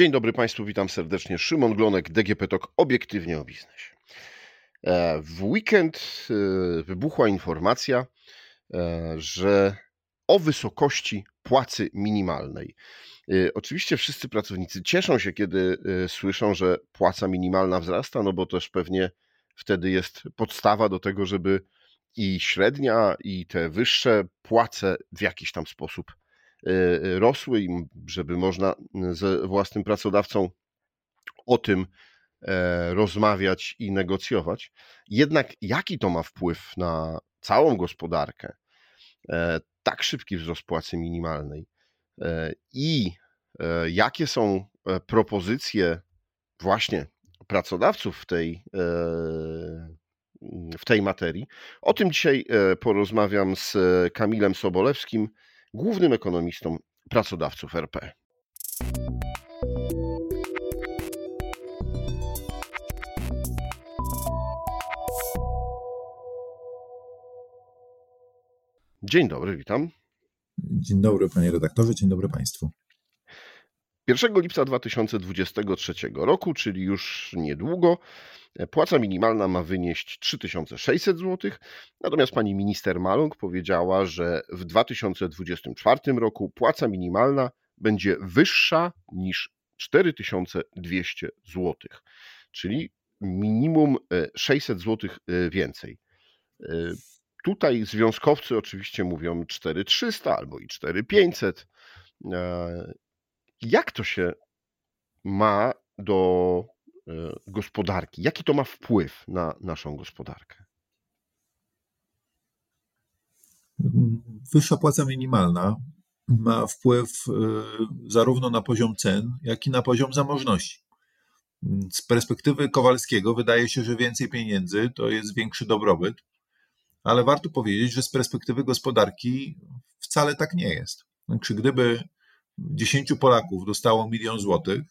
Dzień dobry Państwu, witam serdecznie. Szymon Glonek, DGP TOK, obiektywnie o biznesie. E, w weekend e, wybuchła informacja, e, że o wysokości płacy minimalnej. Oczywiście wszyscy pracownicy cieszą się, kiedy słyszą, że płaca minimalna wzrasta, no bo też pewnie wtedy jest podstawa do tego, żeby i średnia, i te wyższe płace w jakiś tam sposób rosły i żeby można ze własnym pracodawcą o tym e, rozmawiać i negocjować. Jednak jaki to ma wpływ na całą gospodarkę? E, tak szybki wzrost płacy minimalnej e, i jakie są propozycje właśnie pracodawców w tej, w tej materii. O tym dzisiaj porozmawiam z Kamilem Sobolewskim, głównym ekonomistą pracodawców RP. Dzień dobry, witam. Dzień dobry, panie redaktorze, dzień dobry państwu. 1 lipca 2023 roku, czyli już niedługo, płaca minimalna ma wynieść 3600 zł, natomiast pani minister Malung powiedziała, że w 2024 roku płaca minimalna będzie wyższa niż 4200 zł, czyli minimum 600 e, zł e, więcej. E, tutaj związkowcy oczywiście mówią 4300 albo i 4500. Jak to się ma do e, gospodarki? Jaki to ma wpływ na naszą gospodarkę? Wyższa płaca minimalna ma wpływ e, zarówno na poziom cen, jak i na poziom zamożności. Z perspektywy Kowalskiego wydaje się, że więcej pieniędzy to jest większy dobrobyt, ale warto powiedzieć, że z perspektywy gospodarki wcale tak nie jest. Znaczy, gdyby 10 Polaków dostało milion złotych,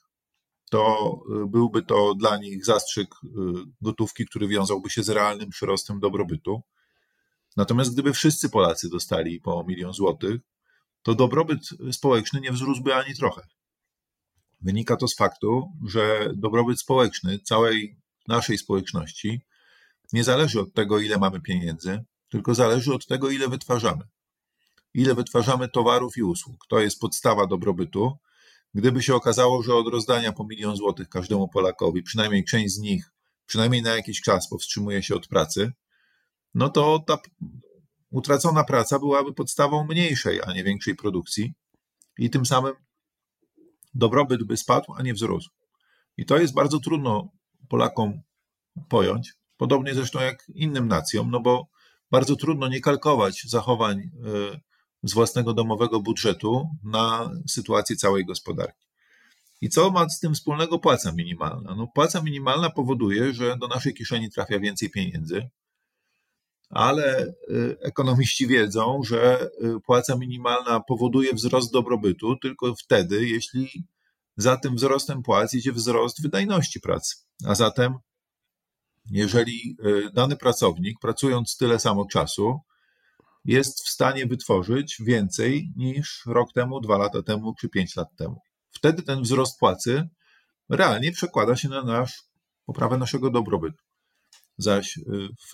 to y, byłby to dla nich zastrzyk y, gotówki, który wiązałby się z realnym przyrostem dobrobytu. Natomiast gdyby wszyscy Polacy dostali po milion złotych, to dobrobyt społeczny nie wzrósłby ani trochę. Wynika to z faktu, że dobrobyt społeczny całej naszej społeczności nie zależy od tego, ile mamy pieniędzy, tylko zależy od tego, ile wytwarzamy ile wytwarzamy towarów i usług. To jest podstawa dobrobytu. Gdyby się okazało, że od rozdania po milion złotych każdemu Polakowi, przynajmniej część z nich, przynajmniej na jakiś czas powstrzymuje się od pracy, no to ta utracona praca byłaby podstawą mniejszej, a nie większej produkcji i tym samym dobrobyt by spadł, a nie wzrósł. I to jest bardzo trudno Polakom pojąć, podobnie zresztą jak innym nacjom, no bo bardzo trudno nie kalkować zachowań y, z własnego domowego budżetu na sytuację całej gospodarki. I co ma z tym wspólnego płaca minimalna? No, płaca minimalna powoduje, że do naszej kieszeni trafia więcej pieniędzy, ale y, ekonomiści wiedzą, że y, płaca minimalna powoduje wzrost dobrobytu tylko wtedy, jeśli za tym wzrostem płac idzie wzrost wydajności pracy. A zatem, jeżeli y, dany pracownik, pracując tyle samo czasu, jest w stanie wytworzyć więcej niż rok temu, dwa lata temu czy pięć lat temu. Wtedy ten wzrost płacy realnie przekłada się na nasz, poprawę naszego dobrobytu. Zaś y,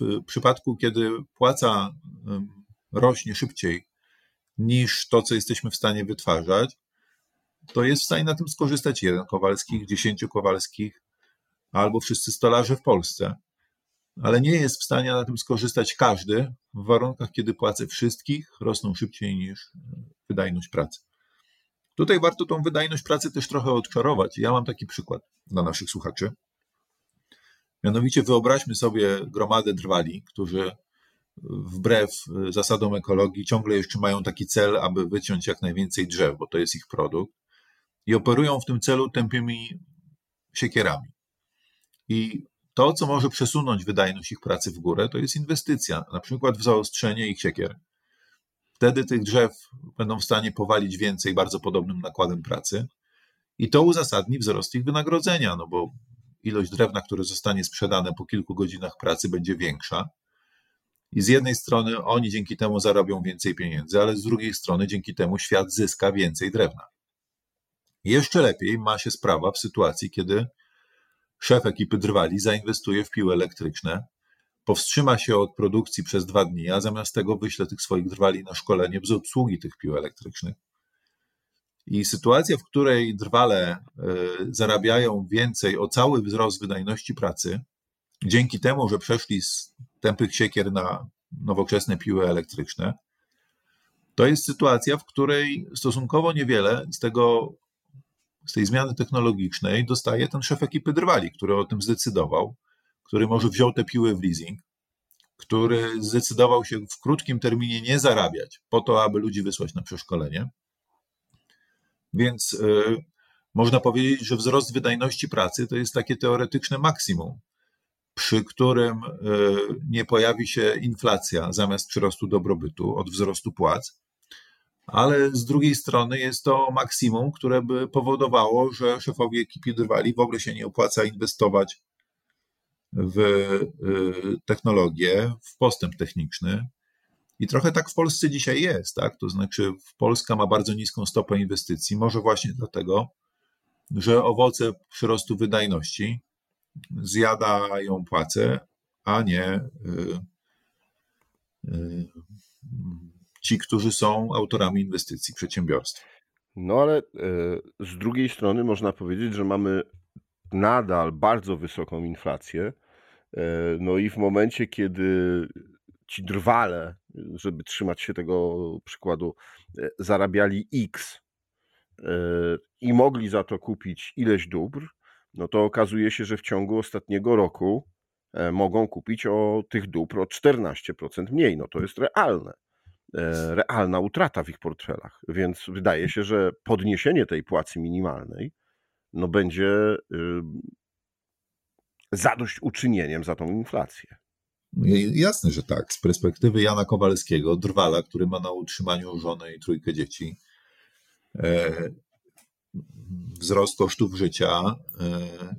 w przypadku, kiedy płaca rośnie szybciej niż to, co jesteśmy w stanie wytwarzać, to jest w stanie na tym skorzystać jeden Kowalskich, dziesięciu Kowalskich albo wszyscy stolarze w Polsce ale nie jest w stanie na tym skorzystać każdy w warunkach, kiedy płace wszystkich rosną szybciej niż wydajność pracy. Tutaj warto tą wydajność pracy też trochę odczarować. Ja mam taki przykład dla naszych słuchaczy. Mianowicie wyobraźmy sobie gromadę drwali, którzy wbrew zasadom ekologii ciągle jeszcze mają taki cel, aby wyciąć jak najwięcej drzew, bo to jest ich produkt, i operują w tym celu tępymi siekierami. I to, co może przesunąć wydajność ich pracy w górę, to jest inwestycja, na przykład w zaostrzenie ich siekier. Wtedy tych drzew będą w stanie powalić więcej bardzo podobnym nakładem pracy i to uzasadni wzrost ich wynagrodzenia, no bo ilość drewna, które zostanie sprzedane po kilku godzinach pracy, będzie większa. I z jednej strony oni dzięki temu zarobią więcej pieniędzy, ale z drugiej strony dzięki temu świat zyska więcej drewna. Jeszcze lepiej ma się sprawa w sytuacji, kiedy szef ekipy drwali zainwestuje w piły elektryczne, powstrzyma się od produkcji przez dwa dni, a zamiast tego wyśle tych swoich drwali na szkolenie z obsługi tych pił elektrycznych. I sytuacja, w której drwale e, zarabiają więcej o cały wzrost wydajności pracy, dzięki temu, że przeszli z tępych siekier na nowoczesne piły elektryczne, to jest sytuacja, w której stosunkowo niewiele z tego, z tej zmiany technologicznej dostaje ten szef ekipy drwali, który o tym zdecydował, który może wziął te piły w leasing, który zdecydował się w krótkim terminie nie zarabiać po to, aby ludzi wysłać na przeszkolenie. Więc y, można powiedzieć, że wzrost wydajności pracy to jest takie teoretyczne maksimum, przy którym y, nie pojawi się inflacja zamiast przyrostu dobrobytu od wzrostu płac, ale z drugiej strony jest to maksimum, które by powodowało, że szefowie ekipy drwali w ogóle się nie opłaca inwestować w y, technologię, w postęp techniczny. I trochę tak w Polsce dzisiaj jest, tak? To znaczy, Polska ma bardzo niską stopę inwestycji, może właśnie dlatego, że owoce przyrostu wydajności zjadają płace, a nie y, y, ci, którzy są autorami inwestycji przedsiębiorstw. No ale z drugiej strony można powiedzieć, że mamy nadal bardzo wysoką inflację. No i w momencie, kiedy ci drwale, żeby trzymać się tego przykładu, e, zarabiali X e, i mogli za to kupić ileś dóbr, no to okazuje się, że w ciągu ostatniego roku e, mogą kupić o tych dóbr o 14% mniej. No to jest realne. Realna utrata w ich portfelach. Więc wydaje się, że podniesienie tej płacy minimalnej no będzie zadośćuczynieniem za tą inflację. Jasne, że tak. Z perspektywy Jana Kowalskiego, drwala, który ma na utrzymaniu żonę i trójkę dzieci, e, wzrost kosztów życia e,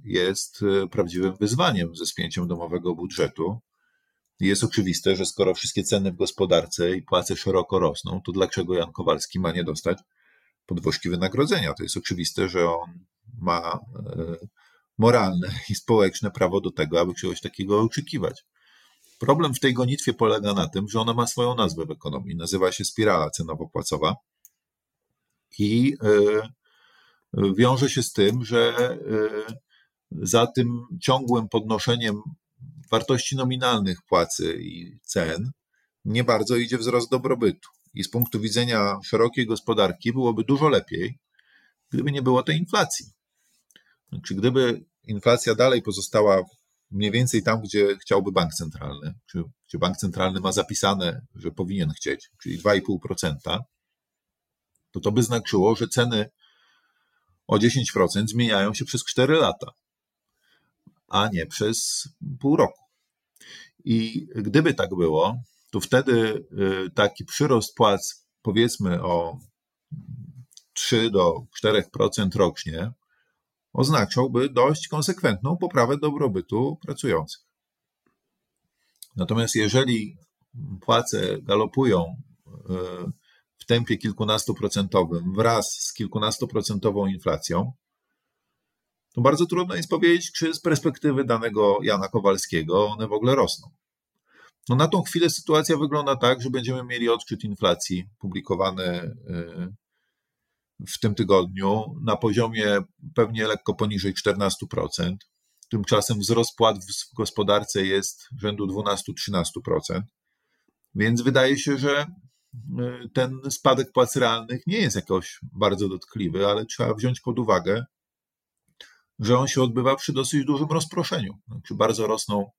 jest e, prawdziwym wyzwaniem ze spięciem domowego budżetu. Jest oczywiste, że skoro wszystkie ceny w gospodarce i płace szeroko rosną, to dlaczego Jan Kowalski ma nie dostać podwyżki wynagrodzenia? To jest oczywiste, że on ma moralne i społeczne prawo do tego, aby czegoś takiego oczekiwać. Problem w tej gonitwie polega na tym, że ona ma swoją nazwę w ekonomii. Nazywa się spirala cenowo-płacowa i e, wiąże się z tym, że e, za tym ciągłym podnoszeniem wartości nominalnych płacy i cen nie bardzo idzie wzrost dobrobytu. I z punktu widzenia szerokiej gospodarki byłoby dużo lepiej, gdyby nie było tej inflacji. Znaczy, gdyby inflacja dalej pozostała mniej więcej tam, gdzie chciałby bank centralny, czy gdzie bank centralny ma zapisane, że powinien chcieć, czyli 2,5%, to to by znaczyło, że ceny o 10% zmieniają się przez 4 lata, a nie przez pół roku. I gdyby tak było, to wtedy y, taki przyrost płac, powiedzmy o 3 do 4% rocznie, oznaczałby dość konsekwentną poprawę dobrobytu pracujących. Natomiast jeżeli płace galopują e, w tempie kilkunastoprocentowym wraz z kilkunastoprocentową inflacją, to bardzo trudno jest powiedzieć, czy z perspektywy danego Jana Kowalskiego one w ogóle rosną. No na tą chwilę sytuacja wygląda tak, że będziemy mieli odczyt inflacji publikowany e, w tym tygodniu na poziomie pewnie lekko poniżej 14%. Tymczasem wzrost płat w gospodarce jest rzędu 12-13%. Więc wydaje się, że y, ten spadek płac realnych nie jest jakoś bardzo dotkliwy, ale trzeba wziąć pod uwagę, że on się odbywa przy dosyć dużym rozproszeniu. Znaczy bardzo rosną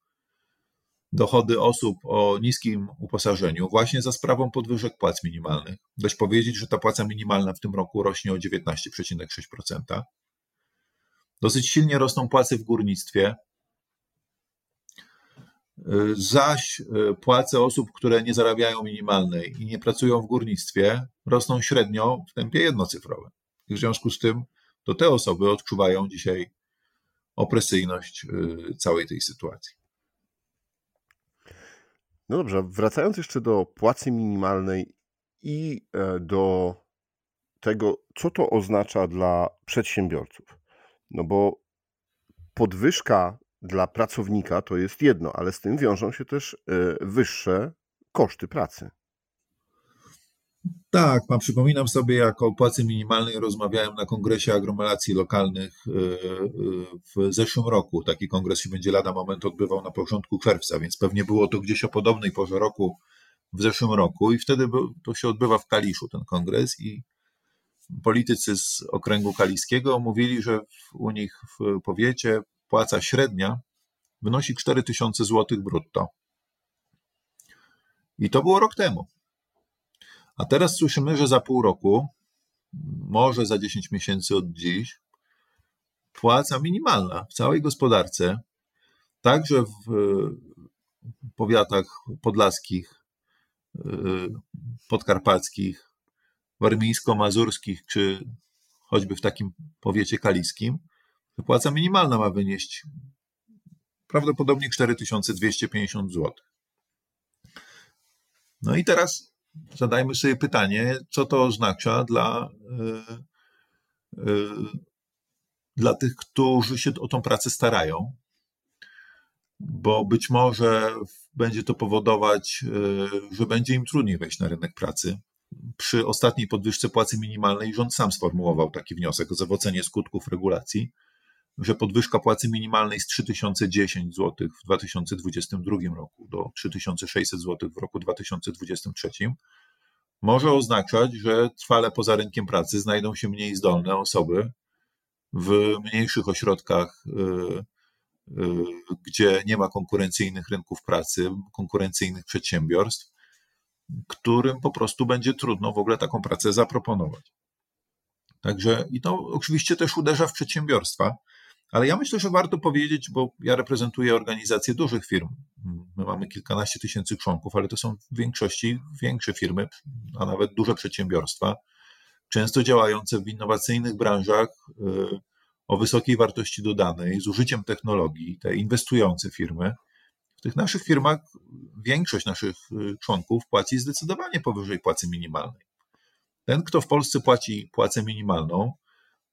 dochody osób o niskim uposażeniu właśnie za sprawą podwyżek płac minimalnych. Dość powiedzieć, że ta płaca minimalna w tym roku rośnie o 19,6%. Dosyć silnie rosną płace w górnictwie, zaś e, płace osób, które nie zarabiają minimalnej i nie pracują w górnictwie, rosną średnio w tempie jednocyfrowym. W związku z tym to te osoby odczuwają dzisiaj opresyjność e, całej tej sytuacji. No dobrze, wracając jeszcze do płacy minimalnej i e, do tego, co to oznacza dla przedsiębiorców. No bo podwyżka dla pracownika to jest jedno, ale z tym wiążą się też e, wyższe koszty pracy. Tak, mam, przypominam sobie, jak o płacy minimalnej rozmawiałem na kongresie aglomeracji lokalnych e, e, w zeszłym roku. Taki kongres się będzie lada moment odbywał na początku czerwca, więc pewnie było to gdzieś o podobnej porze roku w zeszłym roku i wtedy to się odbywa w Kaliszu ten kongres i politycy z okręgu kaliskiego mówili, że u nich w powiecie płaca średnia wynosi 4000 zł brutto. I to było rok temu. A teraz słyszymy, że za pół roku, może za 10 miesięcy od dziś, płaca minimalna w całej gospodarce, także w powiatach podlaskich, podkarpackich, warmińsko-mazurskich, czy choćby w takim powiecie kaliskim, płaca minimalna ma wynieść prawdopodobnie 4250 zł. No i teraz zadajmy sobie pytanie, co to oznacza dla, yy, yy, dla tych, którzy się o tą pracę starają, bo być może będzie to powodować, yy, że będzie im trudniej wejść na rynek pracy. Przy ostatniej podwyżce płacy minimalnej rząd sam sformułował taki wniosek o zawocenie skutków regulacji że podwyżka płacy minimalnej z 3010 zł w 2022 roku do 3600 zł w roku 2023 może oznaczać, że trwale poza rynkiem pracy znajdą się mniej zdolne osoby w mniejszych ośrodkach, y, y, gdzie nie ma konkurencyjnych rynków pracy, konkurencyjnych przedsiębiorstw, którym po prostu będzie trudno w ogóle taką pracę zaproponować. Także i to oczywiście też uderza w przedsiębiorstwa, ale ja myślę, że warto powiedzieć, bo ja reprezentuję organizację dużych firm. My mamy kilkanaście tysięcy członków, ale to są w większości większe firmy, a nawet duże przedsiębiorstwa, często działające w innowacyjnych branżach y, o wysokiej wartości dodanej, z użyciem technologii, te inwestujące firmy. W tych naszych firmach większość naszych y, członków płaci zdecydowanie powyżej płacy minimalnej. Ten, kto w Polsce płaci płacę minimalną,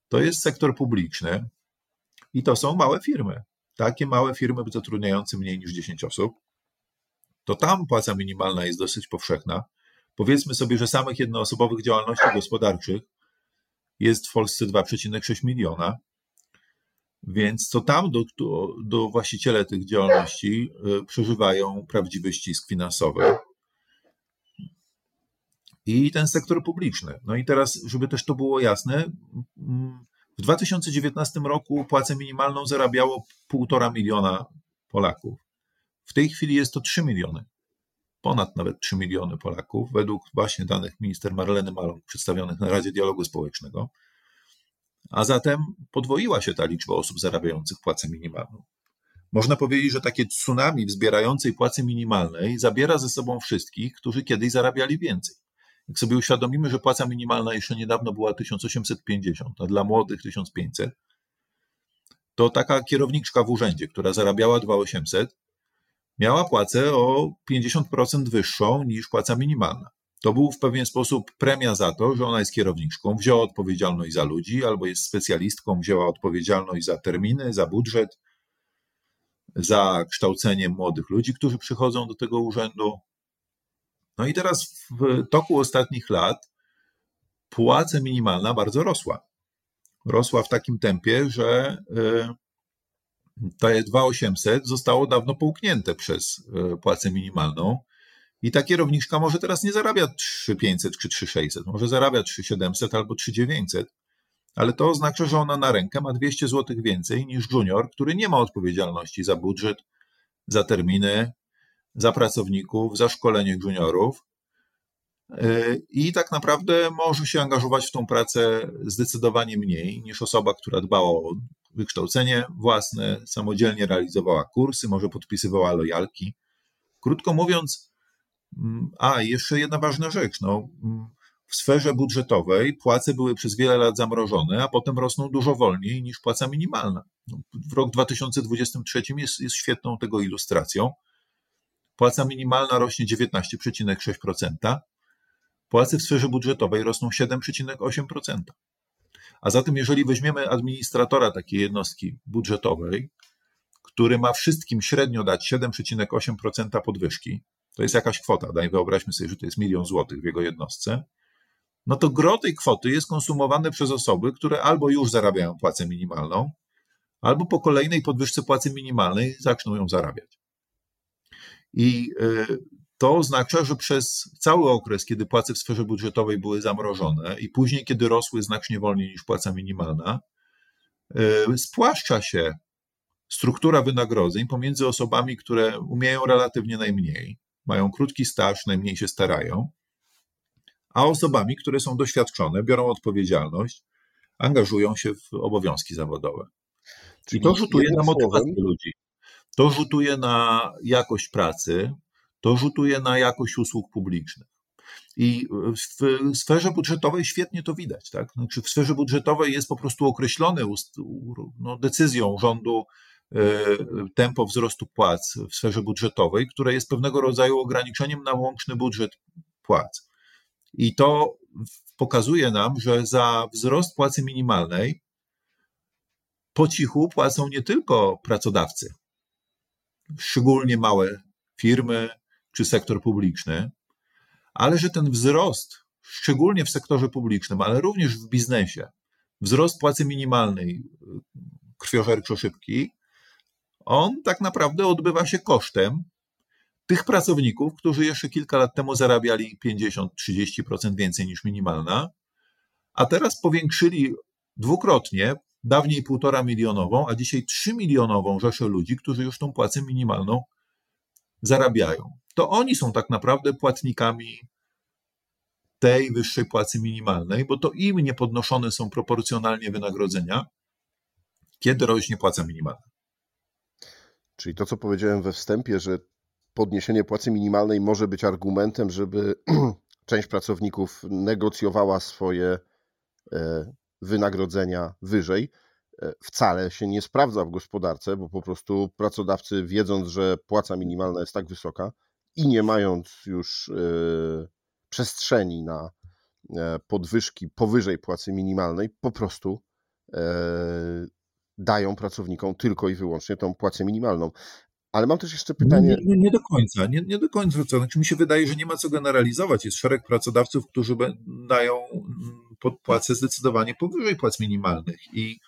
to jest sektor publiczny, i to są małe firmy. Takie małe firmy zatrudniające mniej niż 10 osób, to tam płaca minimalna jest dosyć powszechna. Powiedzmy sobie, że samych jednoosobowych działalności gospodarczych jest w Polsce 2,6 miliona, więc to tam do, do, do właściciele tych działalności y, przeżywają prawdziwy ścisk finansowy. I ten sektor publiczny. No i teraz, żeby też to było jasne, mm, w 2019 roku płacę minimalną zarabiało 1,5 miliona Polaków. W tej chwili jest to 3 miliony. Ponad nawet 3 miliony Polaków, według właśnie danych minister Marleny Maląg przedstawionych na Radzie Dialogu Społecznego. A zatem podwoiła się ta liczba osób zarabiających płacę minimalną. Można powiedzieć, że takie tsunami wzbierającej płacy minimalnej zabiera ze sobą wszystkich, którzy kiedyś zarabiali więcej. Jak sobie uświadomimy, że płaca minimalna jeszcze niedawno była 1850, a dla młodych 1500, to taka kierowniczka w urzędzie, która zarabiała 2800, miała płacę o 50% wyższą niż płaca minimalna. To był w pewien sposób premia za to, że ona jest kierowniczką, wzięła odpowiedzialność za ludzi, albo jest specjalistką, wzięła odpowiedzialność za terminy, za budżet, za kształcenie młodych ludzi, którzy przychodzą do tego urzędu. No i teraz w toku ostatnich lat płaca minimalna bardzo rosła. Rosła w takim tempie, że y, te 2800 zostało dawno połknięte przez y, płacę minimalną. I ta kierowniczka może teraz nie zarabia 3500 czy 3600, może zarabia 3700 albo 3900, ale to oznacza, że ona na rękę ma 200 zł więcej niż junior, który nie ma odpowiedzialności za budżet, za terminy, za pracowników, za szkolenie juniorów. Y, I tak naprawdę może się angażować w tą pracę zdecydowanie mniej niż osoba, która dbała o wykształcenie własne, samodzielnie realizowała kursy, może podpisywała lojalki. Krótko mówiąc, mm, a jeszcze jedna ważna rzecz. No, mm, w sferze budżetowej płace były przez wiele lat zamrożone, a potem rosną dużo wolniej niż płaca minimalna. No, w rok 2023 jest, jest świetną tego ilustracją. Płaca minimalna rośnie 19,6%, płace w sferze budżetowej rosną 7,8%. A zatem, jeżeli weźmiemy administratora takiej jednostki budżetowej, który ma wszystkim średnio dać 7,8% podwyżki, to jest jakaś kwota, daj wyobraźmy sobie, że to jest milion złotych w jego jednostce, no to gro tej kwoty jest konsumowane przez osoby, które albo już zarabiają płacę minimalną, albo po kolejnej podwyżce płacy minimalnej zaczną ją zarabiać. I y, to oznacza, że przez cały okres, kiedy płace w sferze budżetowej były zamrożone i później, kiedy rosły znacznie wolniej niż płaca minimalna, y, spłaszcza się struktura wynagrodzeń pomiędzy osobami, które umieją relatywnie najmniej, mają krótki staż, najmniej się starają, a osobami, które są doświadczone, biorą odpowiedzialność, angażują się w obowiązki zawodowe. Czyli I to rzutuje na motywację ludzi. To rzutuje na jakość pracy, to rzutuje na jakość usług publicznych. I w sferze budżetowej świetnie to widać. Tak? Znaczy w sferze budżetowej jest po prostu określone no, decyzją rządu e, tempo wzrostu płac w sferze budżetowej, które jest pewnego rodzaju ograniczeniem na łączny budżet płac. I to pokazuje nam, że za wzrost płacy minimalnej po cichu płacą nie tylko pracodawcy, szczególnie małe firmy czy sektor publiczny, ale że ten wzrost, szczególnie w sektorze publicznym, ale również w biznesie, wzrost płacy minimalnej krwiożerczo szybki, on tak naprawdę odbywa się kosztem tych pracowników, którzy jeszcze kilka lat temu zarabiali 50-30% więcej niż minimalna, a teraz powiększyli dwukrotnie, dawniej półtora milionową, a dzisiaj trzy milionową rzeszę ludzi, którzy już tą płacę minimalną zarabiają. To oni są tak naprawdę płatnikami tej wyższej płacy minimalnej, bo to im nie podnoszone są proporcjonalnie wynagrodzenia, kiedy rośnie płaca minimalna. Czyli to, co powiedziałem we wstępie, że podniesienie płacy minimalnej może być argumentem, żeby część pracowników negocjowała swoje e, wynagrodzenia wyżej, e, wcale się nie sprawdza w gospodarce, bo po prostu pracodawcy, wiedząc, że płaca minimalna jest tak wysoka i nie mając już e, przestrzeni na podwyżki powyżej płacy minimalnej, po prostu dają pracownikom tylko i wyłącznie tą płacę minimalną. Ale mam też jeszcze pytanie. Nie, nie, nie do końca, nie, nie do końca. Znaczy, mi się wydaje, że nie ma co generalizować. Jest szereg pracodawców, którzy dają płacę zdecydowanie powyżej płac minimalnych. I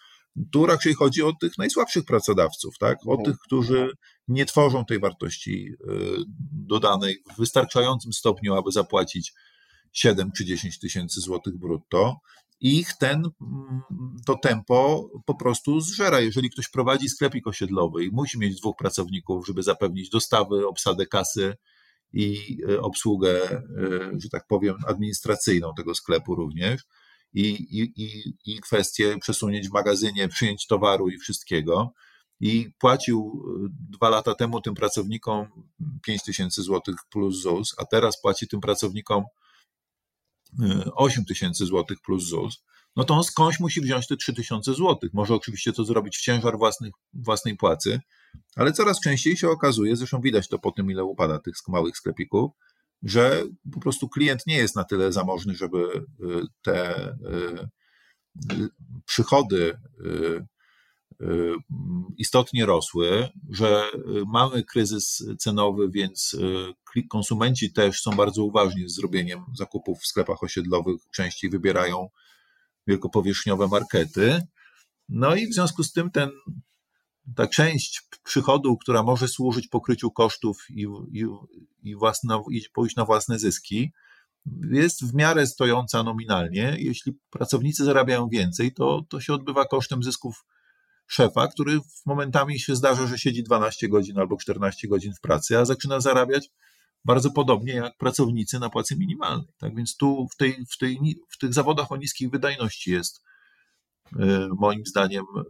tu raczej chodzi o tych najsłabszych pracodawców, tak? o mhm. tych, którzy nie tworzą tej wartości y, dodanej w wystarczającym stopniu, aby zapłacić 7 czy 10 tysięcy złotych brutto ich ten, mm, to tempo po prostu zżera. Jeżeli ktoś prowadzi sklepik osiedlowy i musi mieć dwóch pracowników, żeby zapewnić dostawy, obsadę kasy i e, obsługę, e, że tak powiem, administracyjną tego sklepu również, i, i, i, kwestie przesunięć w magazynie, przyjęć towaru i wszystkiego, i płacił e, dwa lata temu tym pracownikom 5 tysięcy złotych plus ZUS, a teraz płaci tym pracownikom 8 tysięcy złotych plus ZUS, no to on skądś musi wziąć te 3 tysiące złotych. Może oczywiście to zrobić w ciężar własnych, własnej płacy, ale coraz częściej się okazuje, zresztą widać to po tym, ile upada tych małych sklepików, że po prostu klient nie jest na tyle zamożny, żeby y, te y, przychody Y, istotnie rosły, że mamy kryzys cenowy, więc konsumenci też są bardzo uważni z zrobieniem zakupów w sklepach osiedlowych, częściej wybierają wielkopowierzchniowe markety. No i w związku z tym ten, ta część przychodu, która może służyć pokryciu kosztów i, i, i, własne, i pójść na własne zyski, jest w miarę stojąca nominalnie. Jeśli pracownicy zarabiają więcej, to, to się odbywa kosztem zysków szefa, który momentami się zdarza, że siedzi 12 godzin albo 14 godzin w pracy, a zaczyna zarabiać bardzo podobnie jak pracownicy na płacy minimalnej. Tak więc tu w, tej, w, tej, w tych zawodach o niskiej wydajności jest moim zdaniem e,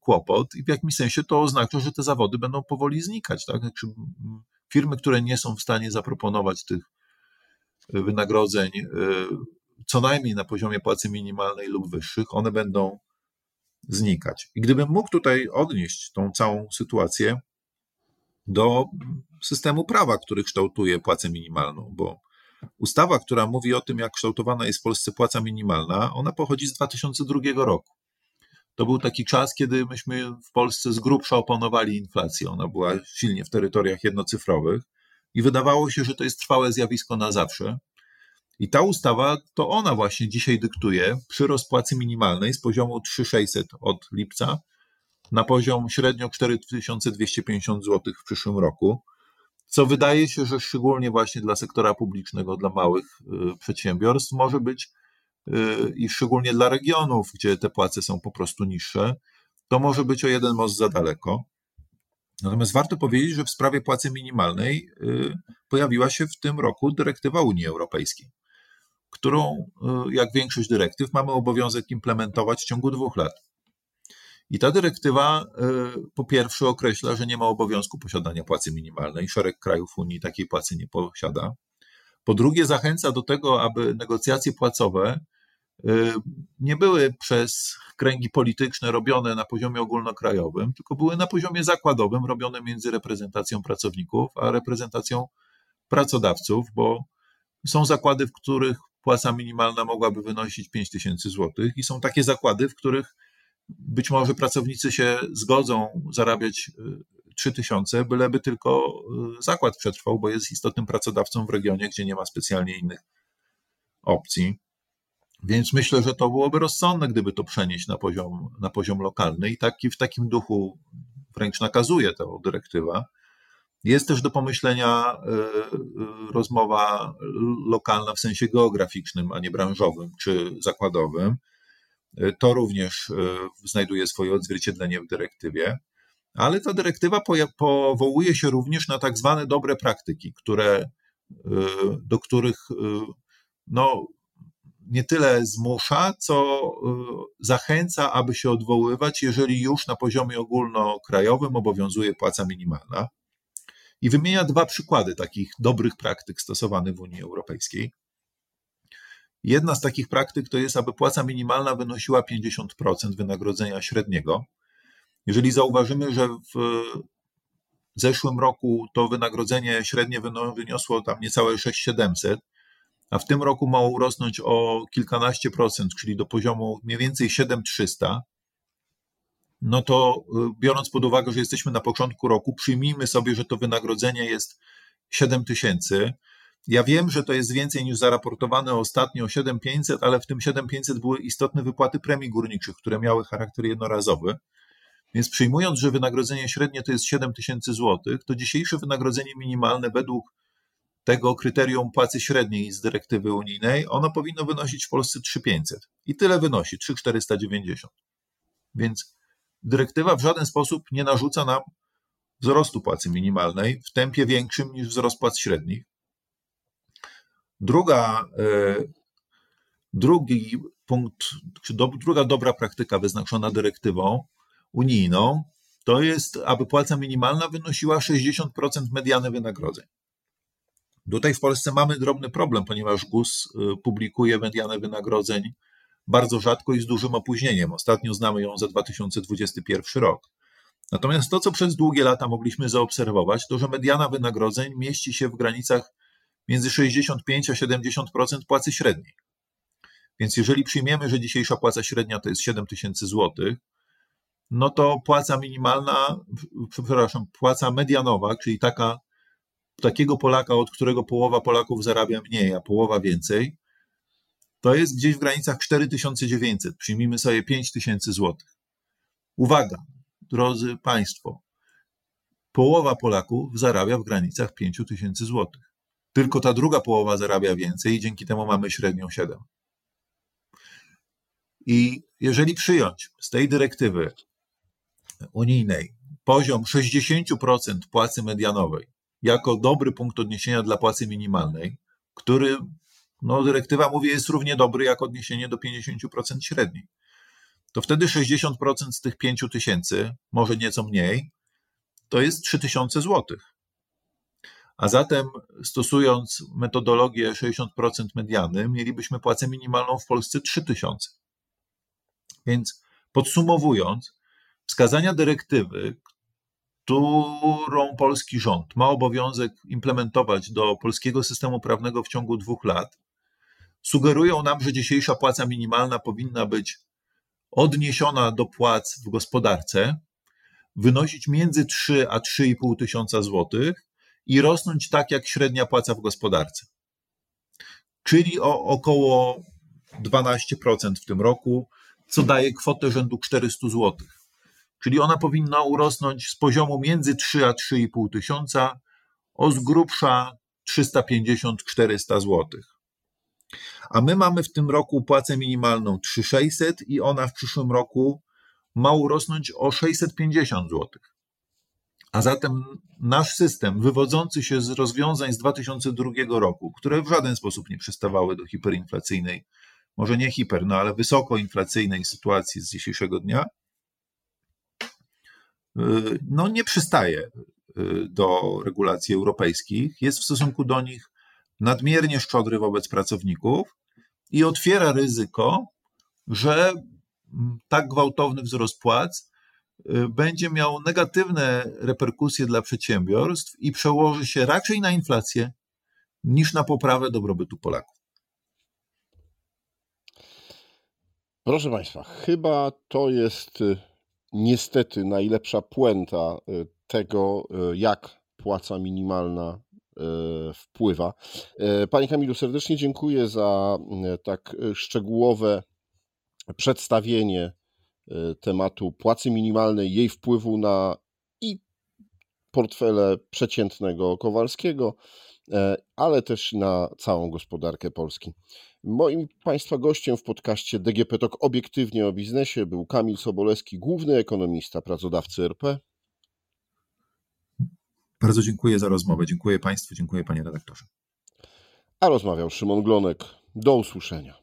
kłopot i w jakimś sensie to oznacza, że te zawody będą powoli znikać. Tak? Znaczy, firmy, które nie są w stanie zaproponować tych wynagrodzeń e, co najmniej na poziomie płacy minimalnej lub wyższych, one będą znikać. I gdybym mógł tutaj odnieść tą całą sytuację do systemu prawa, który kształtuje płacę minimalną, bo ustawa, która mówi o tym, jak kształtowana jest w Polsce płaca minimalna, ona pochodzi z 2002 roku. To był taki czas, kiedy myśmy w Polsce z grubsza oponowali inflację. Ona była silnie w terytoriach jednocyfrowych i wydawało się, że to jest trwałe zjawisko na zawsze. I ta ustawa, to ona właśnie dzisiaj dyktuje przyrost płacy minimalnej z poziomu 3600 od lipca na poziom średnio 4250 zł w przyszłym roku, co wydaje się, że szczególnie właśnie dla sektora publicznego, dla małych y, przedsiębiorstw może być y, i szczególnie dla regionów, gdzie te płace są po prostu niższe, to może być o jeden most za daleko. Natomiast warto powiedzieć, że w sprawie płacy minimalnej y, pojawiła się w tym roku dyrektywa Unii Europejskiej, którą, jak większość dyrektyw, mamy obowiązek implementować w ciągu dwóch lat. I ta dyrektywa y, po pierwsze określa, że nie ma obowiązku posiadania płacy minimalnej. Szereg krajów Unii takiej płacy nie posiada. Po drugie, zachęca do tego, aby negocjacje płacowe y, nie były przez kręgi polityczne robione na poziomie ogólnokrajowym, tylko były na poziomie zakładowym, robione między reprezentacją pracowników a reprezentacją pracodawców, bo są zakłady, w których płaca minimalna mogłaby wynosić 5 tysięcy złotych i są takie zakłady, w których być może pracownicy się zgodzą zarabiać 3000, y, byleby tylko y, zakład przetrwał, bo jest istotnym pracodawcą w regionie, gdzie nie ma specjalnie innych opcji. Więc myślę, że to byłoby rozsądne, gdyby to przenieść na poziom, na poziom lokalny i taki, w takim duchu wręcz nakazuje ta dyrektywa. Jest też do pomyślenia y, rozmowa lokalna w sensie geograficznym, a nie branżowym czy zakładowym. To również e, znajduje swoje odzwierciedlenie w dyrektywie, ale ta dyrektywa powołuje się również na tak zwane dobre praktyki, które, e, do których e, no, nie tyle zmusza, co zachęca, aby się odwoływać, jeżeli już na poziomie ogólnokrajowym obowiązuje płaca minimalna. I wymienia dwa przykłady takich dobrych praktyk stosowanych w Unii Europejskiej. Jedna z takich praktyk to jest, aby płaca minimalna wynosiła 50% wynagrodzenia średniego. Jeżeli zauważymy, że w zeszłym roku to wynagrodzenie średnie wyniosło tam niecałe 6700, a w tym roku ma urosnąć o kilkanaście procent, czyli do poziomu mniej więcej 7300, no to y, biorąc pod uwagę, że jesteśmy na początku roku, przyjmijmy sobie, że to wynagrodzenie jest 7000, ja wiem, że to jest więcej niż zaraportowane ostatnio 7500, ale w tym 7500 były istotne wypłaty premii górniczych, które miały charakter jednorazowy. Więc przyjmując, że wynagrodzenie średnie to jest 7000 zł, to dzisiejsze wynagrodzenie minimalne według tego kryterium płacy średniej z dyrektywy unijnej, ono powinno wynosić w Polsce 3500. I tyle wynosi 3490. Więc dyrektywa w żaden sposób nie narzuca nam wzrostu płacy minimalnej w tempie większym niż wzrost płac średnich. Druga, e, drugi punkt, druga dobra praktyka wyznaczona dyrektywą unijną, to jest, aby płaca minimalna wynosiła 60% mediany wynagrodzeń. Tutaj w Polsce mamy drobny problem, ponieważ GUS e, publikuje medianę wynagrodzeń bardzo rzadko i z dużym opóźnieniem. Ostatnio znamy ją za 2021 rok. Natomiast to, co przez długie lata mogliśmy zaobserwować, to że mediana wynagrodzeń mieści się w granicach między 65 a 70% płacy średniej. Więc jeżeli przyjmiemy, że dzisiejsza płaca średnia to jest 7 tysięcy złotych, no to płaca minimalna, przepraszam, płaca medianowa, czyli taka, takiego Polaka, od którego połowa Polaków zarabia mniej, a połowa więcej, to jest gdzieś w granicach 4900. Przyjmijmy sobie 5000 złotych. Uwaga, drodzy Państwo, połowa Polaków zarabia w granicach 5000 złotych. Tylko ta druga połowa zarabia więcej i dzięki temu mamy średnią 7. I jeżeli przyjąć z tej dyrektywy unijnej poziom 60% płacy medianowej jako dobry punkt odniesienia dla płacy minimalnej, który no, dyrektywa mówi jest równie dobry jak odniesienie do 50% średniej, to wtedy 60% z tych 5 tysięcy, może nieco mniej, to jest 3000 złotych. A zatem, stosując metodologię 60% mediany, mielibyśmy płacę minimalną w Polsce 3000. Więc podsumowując, wskazania dyrektywy, którą polski rząd ma obowiązek implementować do polskiego systemu prawnego w ciągu dwóch lat, sugerują nam, że dzisiejsza płaca minimalna powinna być odniesiona do płac w gospodarce, wynosić między 3 a 3,5 tysiąca złotych i rosnąć tak jak średnia płaca w gospodarce. Czyli o około 12% w tym roku, co daje kwotę rzędu 400 złotych. Czyli ona powinna urosnąć z poziomu między 3 a 3,5 tysiąca o z grubsza 350-400 zł. A my mamy w tym roku płacę minimalną 3600 i ona w przyszłym roku ma urosnąć o 650 zł. A zatem nasz system, wywodzący się z rozwiązań z 2002 roku, które w żaden sposób nie przystawały do hiperinflacyjnej, może nie hiper, no ale wysokoinflacyjnej sytuacji z dzisiejszego dnia, Y, no, nie przystaje y, do regulacji europejskich, jest w stosunku do nich nadmiernie szczodry wobec pracowników i otwiera ryzyko, że tak gwałtowny wzrost płac będzie miał negatywne reperkusje dla przedsiębiorstw i przełoży się raczej na inflację niż na poprawę dobrobytu Polaków. Proszę Państwa, chyba to jest niestety najlepsza puenta y, tego, y, jak płaca minimalna y, wpływa. Panie Kamilu, serdecznie dziękuję za tak szczegółowe przedstawienie tematu płacy minimalnej, jej wpływu na i portfele przeciętnego Kowalskiego, ale też na całą gospodarkę Polski. Moim Państwa gościem w podcaście DGP Talk obiektywnie o biznesie był Kamil Sobolewski, główny ekonomista pracodawcy RP. Bardzo dziękuję za rozmowę. Dziękuję Państwu, dziękuję Panie redaktorze. A rozmawiał Szymon Glonek. Do usłyszenia.